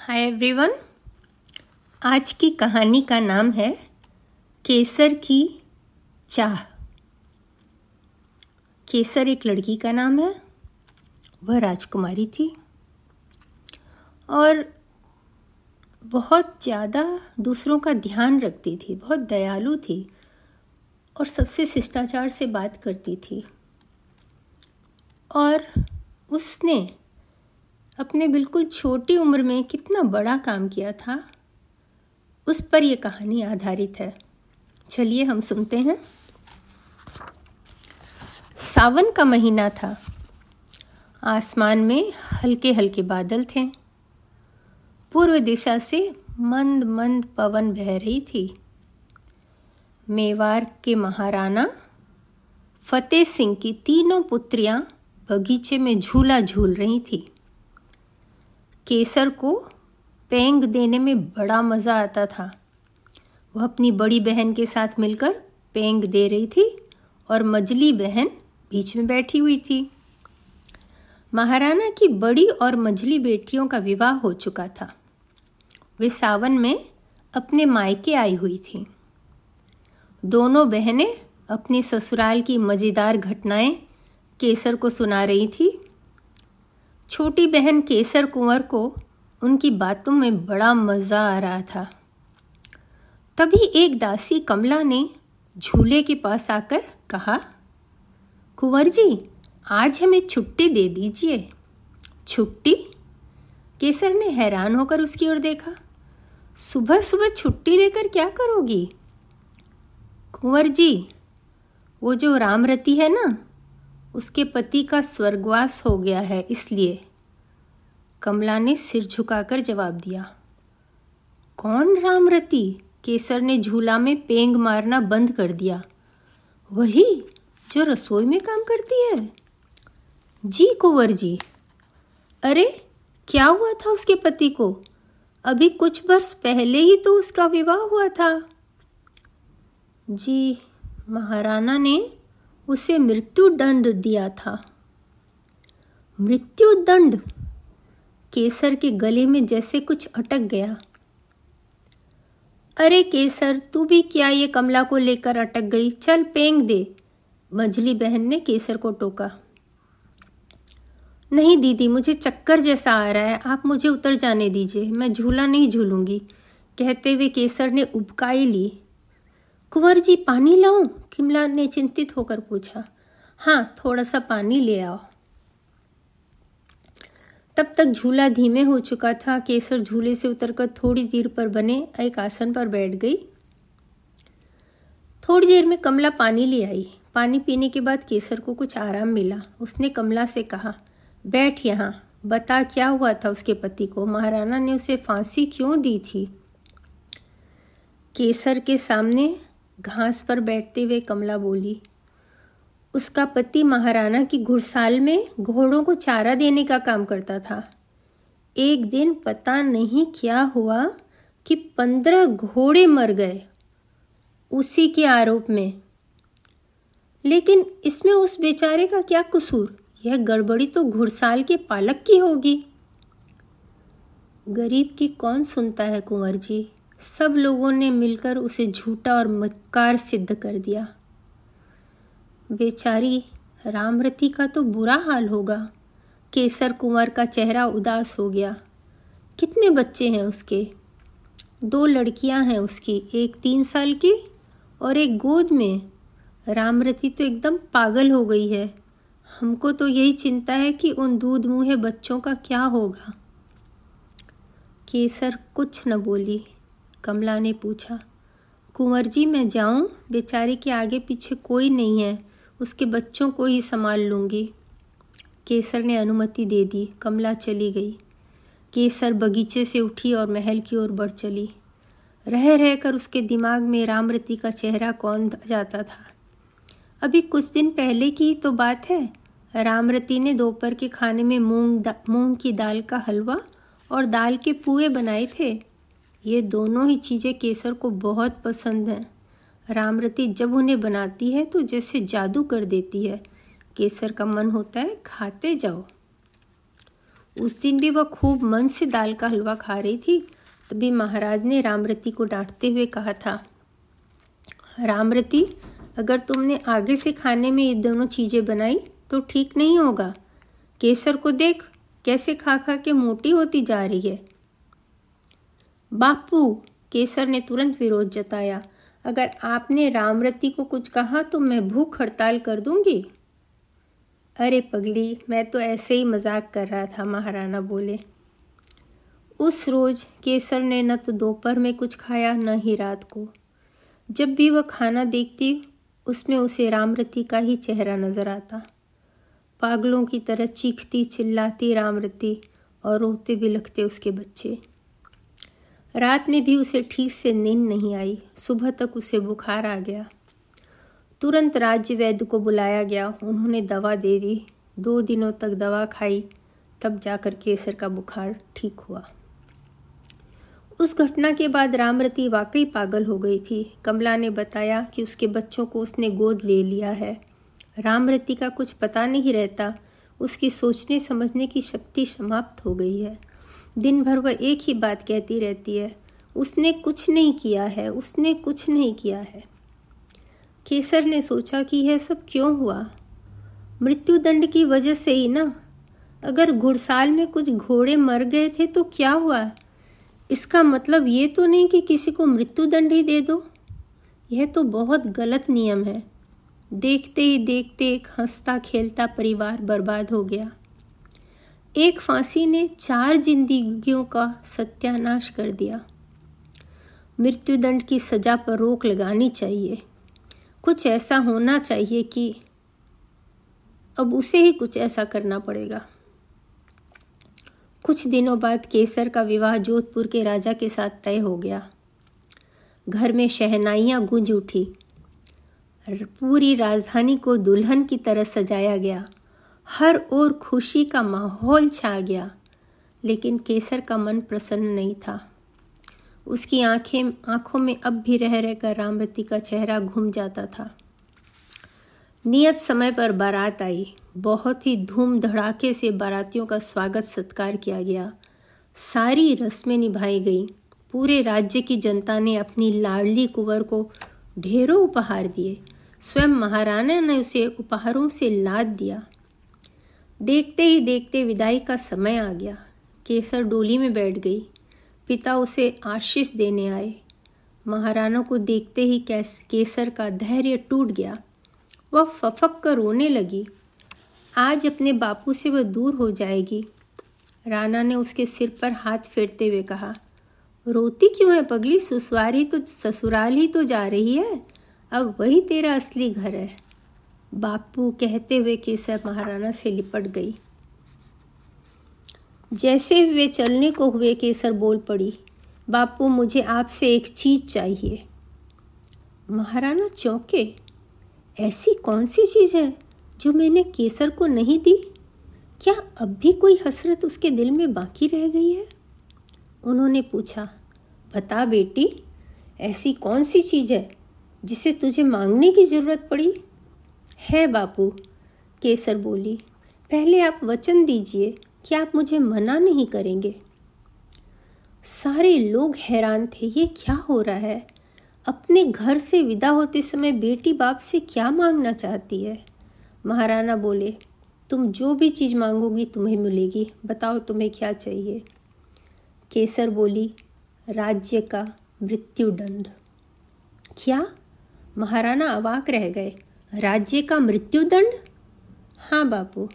Hi everyone आज की कहानी का नाम है केसर की चाह। केसर एक लड़की का नाम है। वह राजकुमारी थी। और बहुत ज़्यादा दूसरों का ध्यान रखती थी, बहुत दयालु थी और सबसे शिष्टाचार से बात करती थी। और उसने अपने बिल्कुल छोटी उम्र में कितना बड़ा काम किया था? उस पर यह कहानी आधारित है। चलिए हम सुनते हैं। सावन का महीना था। आसमान में हल्के हल्के बादल थे। पूर्व दिशा से मंद मंद पवन बह रही थी। मेवाड़ के महाराणा फतेह सिंह की तीनों पुत्रियाँ बगीचे में झूला झूल रही थी। केसर को पेंग देने में बड़ा मज़ा आता था। वह अपनी बड़ी बहन के साथ मिलकर पेंग दे रही थी और मजली बहन बीच में बैठी हुई थी। महाराणा की बड़ी और मझली बेटियों का विवाह हो चुका था। वे सावन में अपने मायके आई हुई थी। दोनों बहनें अपने ससुराल की मज़ेदार घटनाएँ केसर को सुना रही थी छोटी बहन केसर कुंवर को उनकी बातों में बड़ा मज़ा आ रहा था। तभी एक दासी कमला ने झूले के पास आकर कहा कुंवर जी आज हमें छुट्टी दे दीजिए। छुट्टी? केसर ने हैरान होकर उसकी ओर देखा, सुबह सुबह छुट्टी लेकर क्या करोगी? कुंवर जी वो जो रामरती है ना उसके पति का स्वर्गवास हो गया है, इसलिए। कमला ने सिर झुकाकर जवाब दिया, कौन रामरती? केसर ने झूला में पेंग मारना बंद कर दिया। वही जो रसोई में काम करती है? जी, कुंवर जी। अरे, क्या हुआ था उसके पति को? अभी कुछ वर्ष पहले ही तो उसका विवाह हुआ था। जी, महाराणा ने उसे मृत्यु दंड दिया था। मृत्यु दंड केसर के गले में जैसे कुछ अटक गया। अरे केसर, तू भी क्या ये कमला को लेकर अटक गई? चल पेंग दे। मझली बहन ने केसर को टोका। नहीं दीदी, मुझे चक्कर जैसा आ रहा है। आप मुझे उतर जाने दीजिए। मैं झूला नहीं झूलूँगी। कहते हुए केसर ने उबकाई ली। कुंवर जी पानी लाऊं? किमला ने चिंतित होकर पूछा। हाँ थोड़ा सा पानी ले आओ। तब तक झूला धीमे हो चुका था। केसर झूले से उतरकर थोड़ी देर पर बने, एक आसन पर बैठ गई। थोड़ी देर में कमला पानी ले आई। पानी पीने के बाद केसर को कुछ आराम मिला। उसने कमला से कहा, बैठ यहाँ। बता क्या हुआ था उसके पति को? महाराणा ने उसे फांसी क्यों दी थी? केसर के सामने घास पर बैठते हुए कमला बोली, उसका पति महाराणा की घुड़साल में घोड़ों को चारा देने का काम करता था। एक दिन पता नहीं क्या हुआ कि पंद्रह घोड़े मर गए उसी के आरोप में। लेकिन इसमें उस बेचारे का क्या कसूर? यह गड़बड़ी तो घुड़साल के पालक की होगी। गरीब की कौन सुनता है कुंवर जी? सब लोगों ने मिलकर उसे झूठा और मक्कार सिद्ध कर दिया। बेचारी रामरती का तो बुरा हाल होगा। केसर कुंवर का चेहरा उदास हो गया। कितने बच्चे हैं उसके? दो लड़कियाँ हैं उसकी, एक तीन साल की और एक गोद में। रामरती तो एकदम पागल हो गई है। हमको तो यही चिंता है कि उन दूध मुँहे बच्चों का क्या होगा। केसर कुछ न बोली। कमला ने पूछा, कुंवर जी, मैं जाऊँ? बेचारे के आगे पीछे कोई नहीं है। उसके बच्चों को ही संभाल लूँगी। केसर ने अनुमति दे दी। कमला चली गई। केसर बगीचे से उठी और महल की ओर बढ़ चली। रह, रहकर उसके दिमाग में रामरती का चेहरा कौन जाता था। अभी कुछ दिन पहले की तो बात है। रामरती ने दोपहर के खाने में मूंग मूंग की दाल का हलवा और दाल के पुए बनाए थे। ये दोनों ही चीज़ें केसर को बहुत पसंद हैं। रामरती जब उन्हें बनाती है तो जैसे जादू कर देती है। केसर का मन होता है, खाते जाओ। उस दिन भी वह खूब मन से दाल का हलवा खा रही थी। तभी महाराज ने रामरती को डांटते हुए कहा था, रामरती, अगर तुमने आगे से खाने में ये दोनों चीज़ें बनाई तो ठीक नहीं होगा। केसर को देख, कैसे खा खा के मोटी होती जा रही है। बापू, केसर ने तुरंत विरोध जताया। अगर आपने रामरती को कुछ कहा तो मैं भूख हड़ताल कर दूँगी। अरे पगली, मैं तो ऐसे ही मज़ाक कर रहा था, महाराणा बोले। उस रोज केसर ने न तो दोपहर में कुछ खाया, न ही रात को। जब भी वह खाना देखती, उसमें उसे रामरती का ही चेहरा नज़र आता। पागलों की तरह चीखती, चिल्लाती रामरती और रोते बिलखते उसके बच्चे। रात में भी उसे ठीक से नींद नहीं आई। सुबह तक उसे बुखार आ गया। तुरंत राज्य वैद्य को बुलाया गया। उन्होंने दवा दे दी। दो दिनों तक दवा खाई। तब जाकर केसर का बुखार ठीक हुआ। उस घटना के बाद रामरती वाकई पागल हो गई थी। कमला ने बताया कि उसके बच्चों को उसने गोद ले लिया है। रामरती का कुछ पता नहीं रहता। उसकी सोचने समझने की शक्ति समाप्त हो गई है। दिन भर वह एक ही बात कहती रहती है, उसने कुछ नहीं किया है, उसने कुछ नहीं किया है। केसर ने सोचा कि यह सब क्यों हुआ? मृत्यु दंड की वजह से ही ना। अगर घुड़साल में कुछ घोड़े मर गए थे तो क्या हुआ? इसका मतलब ये तो नहीं कि किसी को मृत्यु दंड ही दे दो। यह तो बहुत गलत नियम है। देखते ही देखते एक हंसता खेलता परिवार बर्बाद हो गया। एक फांसी ने चार जिंदगियों का सत्यानाश कर दिया। मृत्युदंड की सजा पर रोक लगानी चाहिए। कुछ ऐसा होना चाहिए कि अब उसे ही कुछ ऐसा करना पड़ेगा। कुछ दिनों बाद केसर का विवाह जोधपुर के राजा के साथ तय हो गया। घर में शहनाइयाँ गूंज उठी। पूरी राजधानी को दुल्हन की तरह सजाया गया। हर ओर खुशी का माहौल छा गया, लेकिन केसर का मन प्रसन्न नहीं था। उसकी आँखें, आँखों में अब भी रह रहकर रामवती का चेहरा घूम जाता था। नियत समय पर बारात आई। बहुत ही धूम धड़ाके से बारातियों का स्वागत सत्कार किया गया। सारी रस्में निभाई गई। पूरे राज्य की जनता ने अपनी लाडली कुंवर को ढेरों उपहार दिए। स्वयं महाराणा ने उसे उपहारों से लाद दिया। देखते ही देखते विदाई का समय आ गया। केसर डोली में बैठ गई। पिता उसे आशीष देने आए। महाराणा को देखते ही कैस, केसर का धैर्य टूट गया। वह फफक कर रोने लगी। आज अपने बापू से वह दूर हो जाएगी। राणा ने उसके सिर पर हाथ फेरते हुए कहा, रोती क्यों है पगली? सुसवारी तो ससुराल ही तो जा रही है। अब वही तेरा असली घर है। बापू कहते हुए केसर महाराणा से लिपट गई। जैसे वे चलने को हुए, केसर बोल पड़ी, बापू, मुझे आपसे एक चीज़ चाहिए। महाराणा चौंके, ऐसी कौन सी चीज़ है जो मैंने केसर को नहीं दी? क्या अब भी कोई हसरत उसके दिल में बाकी रह गई है? उन्होंने पूछा, बता बेटी, ऐसी कौन सी चीज़ है जिसे तुझे मांगने की ज़रूरत पड़ी? है बापू, केसर बोली, पहले आप वचन दीजिए कि आप मुझे मना नहीं करेंगे। सारे लोग हैरान थे, ये क्या हो रहा है? अपने घर से विदा होते समय बेटी बाप से क्या मांगना चाहती है? महाराणा बोले, तुम जो भी चीज़ मांगोगी तुम्हें मिलेगी, बताओ तुम्हें क्या चाहिए? केसर बोली, राज्य का मृत्युदंड। क्या? महाराणा अवाक रह गए। राज्य का मृत्यु दंड हाँ बापू।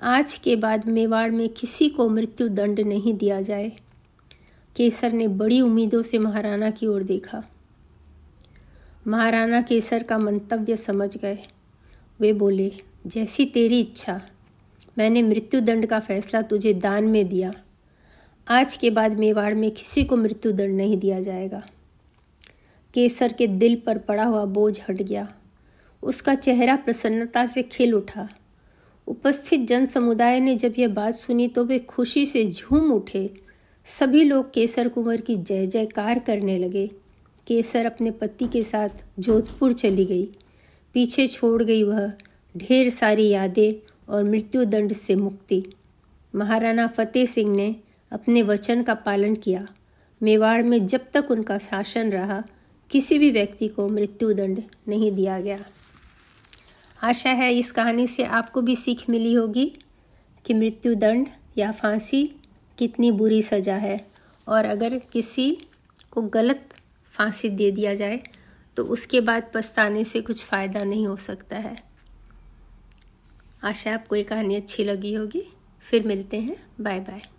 आज के बाद मेवाड़ में किसी को मृत्यु दंड नहीं दिया जाए। केसर ने बड़ी उम्मीदों से महाराणा की ओर देखा। महाराणा केसर का मंतव्य समझ गए। वे बोले, जैसी तेरी इच्छा। मैंने मृत्यु दंड का फैसला तुझे दान में दिया। आज के बाद मेवाड़ में किसी को मृत्यु दंड नहीं दिया जाएगा। केसर के दिल पर पड़ा हुआ बोझ हट गया। उसका चेहरा प्रसन्नता से खिल उठा। उपस्थित जन समुदाय ने जब यह बात सुनी तो वे खुशी से झूम उठे। सभी लोग केसर कुंवर की जय जयकार करने लगे। केसर अपने पति के साथ जोधपुर चली गई। पीछे छोड़ गई वह ढेर सारी यादें और मृत्युदंड से मुक्ति। महाराणा फतेह सिंह ने अपने वचन का पालन किया। मेवाड़ में जब तक उनका शासन रहा, किसी भी व्यक्ति को मृत्युदंड नहीं दिया गया। आशा है इस कहानी से आपको भी सीख मिली होगी कि मृत्युदंड या फांसी कितनी बुरी सज़ा है। और अगर किसी को गलत फांसी दे दिया जाए तो उसके बाद पछताने से कुछ फ़ायदा नहीं हो सकता है। आशा, आपको ये कहानी अच्छी लगी होगी। फिर मिलते हैं। Bye bye